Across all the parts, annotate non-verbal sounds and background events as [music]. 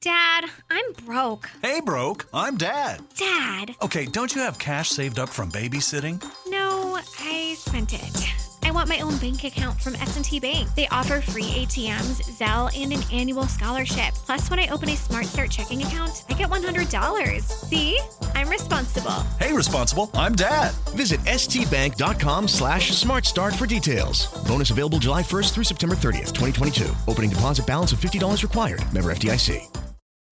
Dad, I'm broke. Hey, broke. I'm Dad. Dad. Okay, don't you have cash saved up from babysitting? No, I spent it. I want my own bank account from S&T Bank. They offer free ATMs, Zelle, and an annual scholarship. Plus, when I open a Smart Start checking account, I get $100. See? I'm responsible. Hey, responsible. I'm Dad. Visit stbank.com slash smartstart for details. Bonus available July 1st through September 30th, 2022. Opening deposit balance of $50 required. Member FDIC.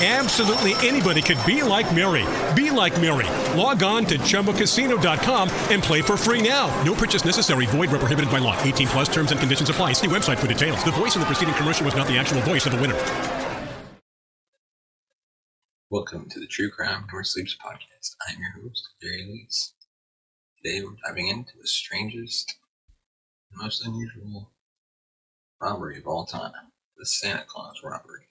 Absolutely anybody could be like Mary. Be like Mary. Log on to ChumbaCasino.com and play for free now. No purchase necessary. Void where prohibited by law. 18 plus terms and conditions apply. See website for details. The voice in the preceding commercial was not the actual voice of the winner. Welcome to the True Crime Never Sleeps podcast. I'm your host, Jerry Lees. Today we're diving into the strangest most unusual robbery of all time, the Santa Claus robbery.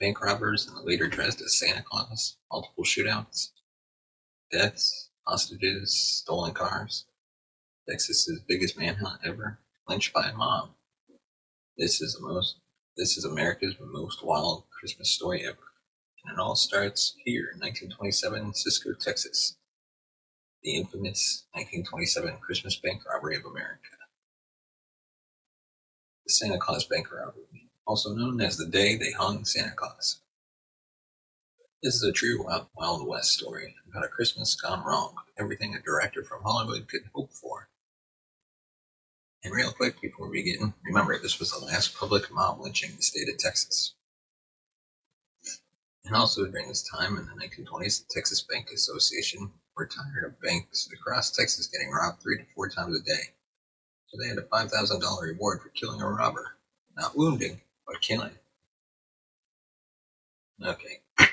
Bank robbers and later dressed as Santa Claus, multiple shootouts, deaths, hostages, stolen cars, Texas's biggest manhunt ever, lynched by a mob. This is the most this is America's most wild Christmas story ever, and it all starts here in 1927 Cisco, Texas. The infamous 1927 Christmas bank robbery of America. The Santa Claus bank robbery, also known as the day they hung Santa Claus. This is a true Wild, West story about a Christmas gone wrong, everything a director from Hollywood could hope for. And real quick before we begin, remember this was the last public mob lynching in the state of Texas. And also during this time in the 1920s, the Texas Bank Association were tired of banks across Texas getting robbed three to four times a day. So they had a $5,000 reward for killing a robber. Not wounding, but killing. Okay. [clears throat]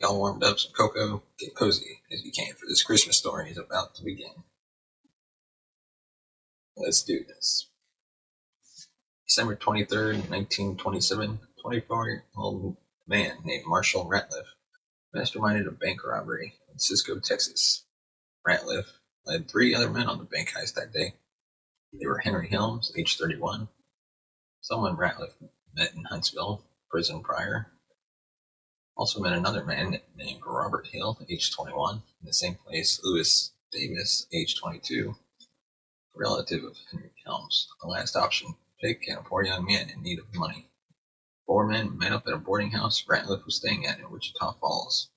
Y'all warmed up some cocoa. Get cozy as you can for this Christmas story is about to begin. Let's do this. December 23rd, 1927, 24 year old man named Marshall Ratliff masterminded a bank robbery in Cisco, Texas. Ratliff led three other men on the bank heist that day. They were Henry Helms, age 31, someone Ratliff met in Huntsville, prison prior. Also met another man named Robert Hill, age 21, in the same place, Louis Davis, age 22, relative of Henry Helms, the last option pick and a poor young man in need of money. Four men met up at a boarding house Ratliff was staying at in Wichita Falls.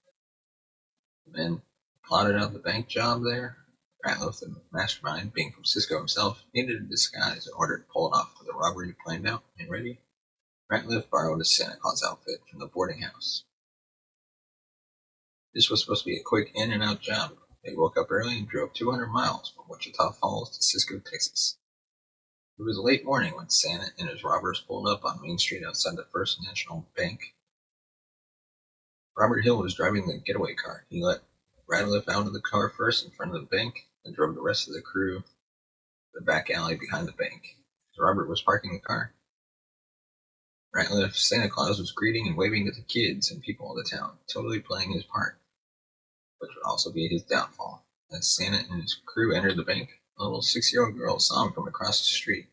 The men plotted out the bank job there. Ratliff, the mastermind, being from Cisco himself, needed a disguise in order to pull it off for the robbery planned out and ready. Ratliff borrowed a Santa Claus outfit from the boarding house. This was supposed to be a quick in and out job, they woke up early and drove 200 miles from Wichita Falls to Cisco, Texas. It was late morning when Santa and his robbers pulled up on Main Street outside the First National Bank. Robert Hill was driving the getaway car. He let Ratliff out of the car first in front of the bank, then drove the rest of the crew to the back alley behind the bank. Robert was parking the car, Ratliff Santa Claus was greeting and waving to the kids and people of the town, totally playing his part, which would also be his downfall. As Santa and his crew entered the bank, a little six-year-old girl saw him from across the street.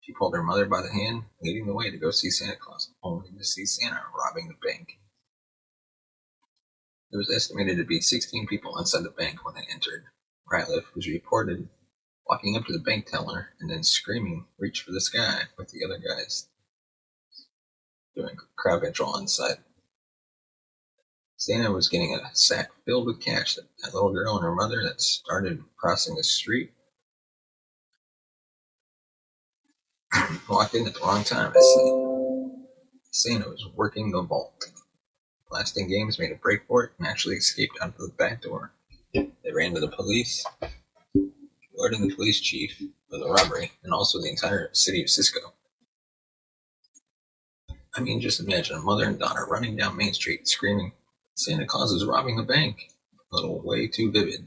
She pulled her mother by the hand, leading the way to go see Santa Claus, only to see Santa robbing the bank. There was estimated to be 16 people inside the bank when they entered. Ratliff was reported walking up to the bank teller and then screaming, Reach for the sky, with the other guys doing crowd control inside. Santa was getting a sack filled with cash that that little girl and her mother that started crossing the street [coughs] walked in at the wrong time. I see. Santa was working the vault. Blasingames made a break for it and actually escaped out of the back door. They ran to the police, alerting the police chief of the robbery and also the entire city of Cisco. I mean, just imagine a mother and daughter running down Main Street screaming, Santa Claus is robbing the bank. A little way too vivid.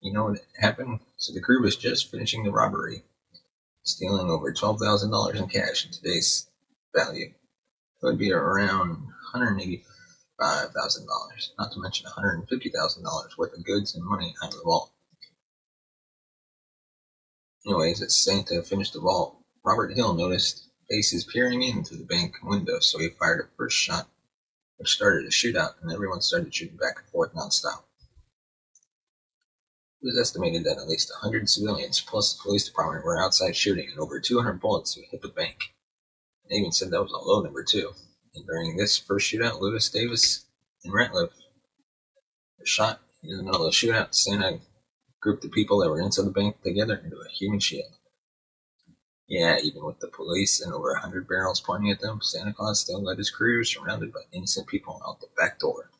You know what happened? So the crew was just finishing the robbery, stealing over $12,000 in cash in today's value. It would be around $185,000, not to mention $150,000 worth of goods and money out of the vault. Anyways, as Santa finished the vault, Robert Hill noticed faces peering in through the bank window, so he fired a first shot, which started a shootout, and everyone started shooting back and forth nonstop. It was estimated that at least 100 civilians plus the police department were outside shooting, and over 200 bullets hit the bank. They even said that was a low number, too. And during this first shootout, Louis Davis and Ratliff were shot in the middle of the shootout. Santa grouped the people that were inside the bank together into a human shield. Yeah, even with the police and over a hundred barrels pointing at them, Santa Claus still led his crew, surrounded by innocent people, out the back door.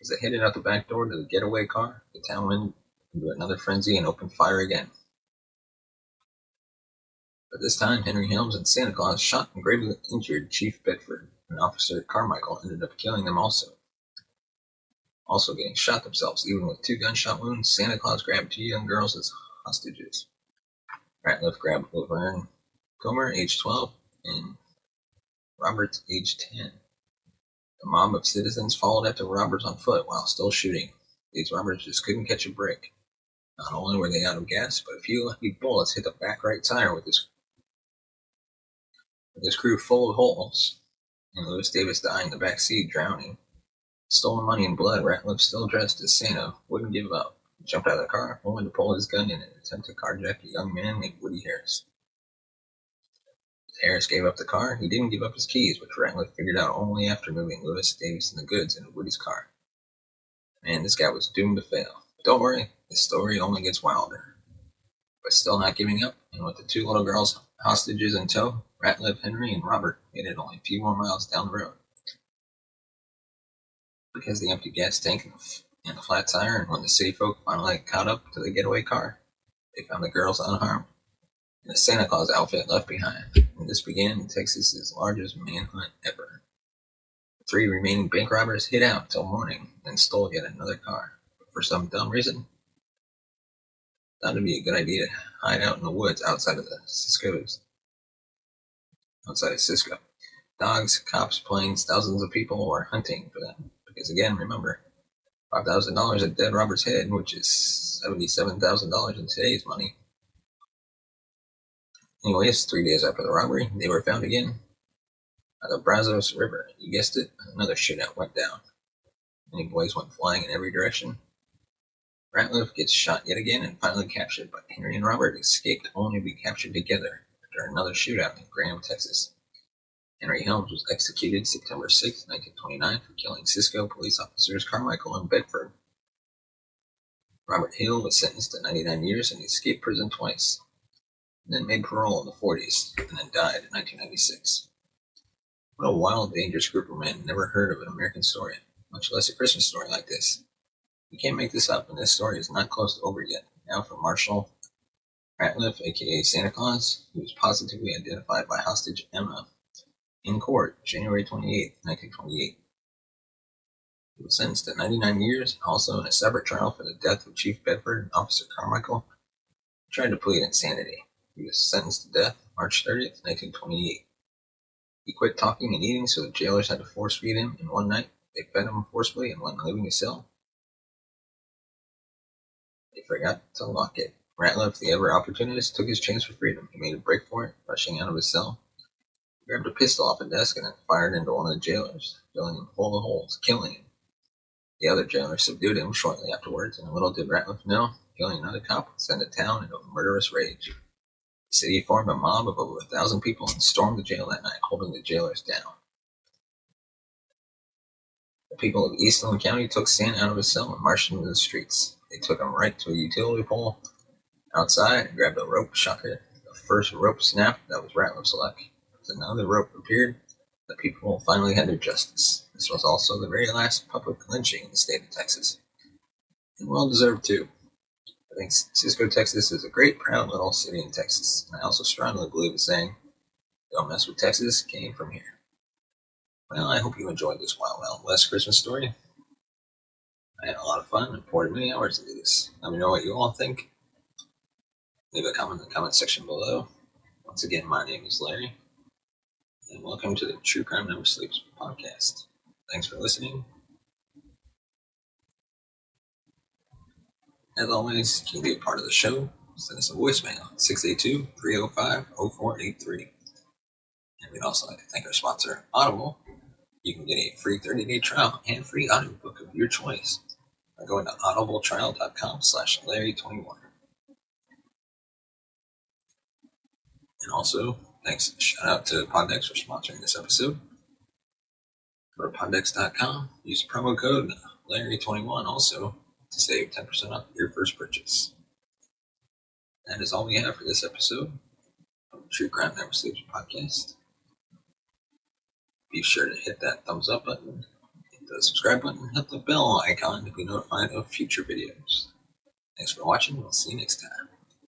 As they headed out the back door to the getaway car, the town went into another frenzy and opened fire again. But this time, Henry Helms and Santa Claus shot and gravely injured Chief Bedford, and Officer Carmichael ended up killing them also. Also getting shot themselves, even with two gunshot wounds, Santa Claus grabbed two young girls as hostages. Ratliff grabbed Laverne Comer, age 12, and Roberts, age 10. The mob of citizens followed after Roberts on foot while still shooting. These robbers just couldn't catch a break. Not only were they out of gas, but a few lucky bullets hit the back right tire with his with his crew full of holes, and Louis Davis dying in the back seat, drowning. Stolen money and blood, Ratliff, still dressed as Santa, wouldn't give up. Jumped out of the car, only to pull his gun in an attempt to carjack a young man named Woody Harris. Harris gave up the car, he didn't give up his keys, which Ratliff figured out only after moving Louis Davis and the goods into Woody's car. Man, this guy was doomed to fail. But don't worry, this story only gets wilder. But still not giving up, and with the two little girls hostages in tow, Ratliff, Henry, and Robert made it only a few more miles down the road. Because the empty gas tank and the, and the flat tire, and when the city folk finally caught up to the getaway car, they found the girls unharmed, and the Santa Claus outfit left behind. And this began Texas's largest manhunt ever. The three remaining bank robbers hid out till morning, then stole yet another car. But for some dumb reason, thought it'd be a good idea to hide out in the woods outside of the Cisco's outside of Cisco. Dogs, cops, planes, thousands of people were hunting for them. Because again, remember, five thousand dollars at Dead Robert's head, which is seventy-seven thousand dollars in today's money. Anyways, three days after the robbery, they were found again at the Brazos River. You guessed it, another shootout went down. Many boys went flying in every direction. Ratliff gets shot yet again and finally captured, but Henry and Robert escaped only to be captured together after another shootout in Graham, Texas. Henry Helms was executed September 6, 1929, for killing Cisco police officers Carmichael and Bedford. Robert Hill was sentenced to 99 years and he escaped prison twice, and then made parole in the 40s, and then died in 1996. What a wild, dangerous group of men. Never heard of an American story, much less a Christmas story like this. You can't make this up, and this story is not close to over yet. Now for Marshall Ratliff, aka Santa Claus, who was positively identified by hostage Emma in court January 28, 1928. He was sentenced to 99 years, also in a separate trial for the death of Chief Bedford and Officer Carmichael. He tried to plead insanity. He was sentenced to death March 30th, 1928. He quit talking and eating, so the jailers had to force feed him, and one night they fed him forcefully, and when leaving his cell, they forgot to lock it. Ratliff, the ever opportunist, took his chance for freedom. He made a break for it, rushing out of his cell. Grabbed a pistol off a desk and then fired into one of the jailers, filling him full of holes, killing him. The other jailer subdued him shortly afterwards, and a little did Ratliff know, killing another cop would send the town into a murderous rage. The city formed a mob of over a thousand people and stormed the jail that night, holding the jailers down. The people of Eastland County took Santa out of his cell and marched him to the streets. They took him right to a utility pole outside grabbed a rope, shot it. The first rope snapped, that was Ratliff's luck. As another rope appeared, the people finally had their justice. This was also the very last public lynching in the state of Texas. And well deserved too. I think Cisco, Texas is a great, proud little city in Texas. And I also strongly believe the saying, don't mess with Texas, came from here. Well, I hope you enjoyed this Wild Wild West Christmas story. I had a lot of fun and poured many hours into this. Let me know what you all think. Leave a comment in the comment section below. Once again, my name is Larry, and welcome to the True Crime Never Sleeps podcast. Thanks for listening. As always, you can be a part of the show. Send us a voicemail 682 305 0483. And we'd also like to thank our sponsor, Audible. You can get a free 30 day trial and free audiobook of your choice by going to audibletrial.com slash Larry21. And also, thanks, shout out to Pod Decks for sponsoring this episode. Go to poddecks.com, use promo code Larry21 also to save 10% off your first purchase. That is all we have for this episode of True Crime Never Sleeps podcast. Be sure to hit that thumbs up button, hit the subscribe button, hit the bell icon to be notified of future videos. Thanks for watching. We'll see you next time.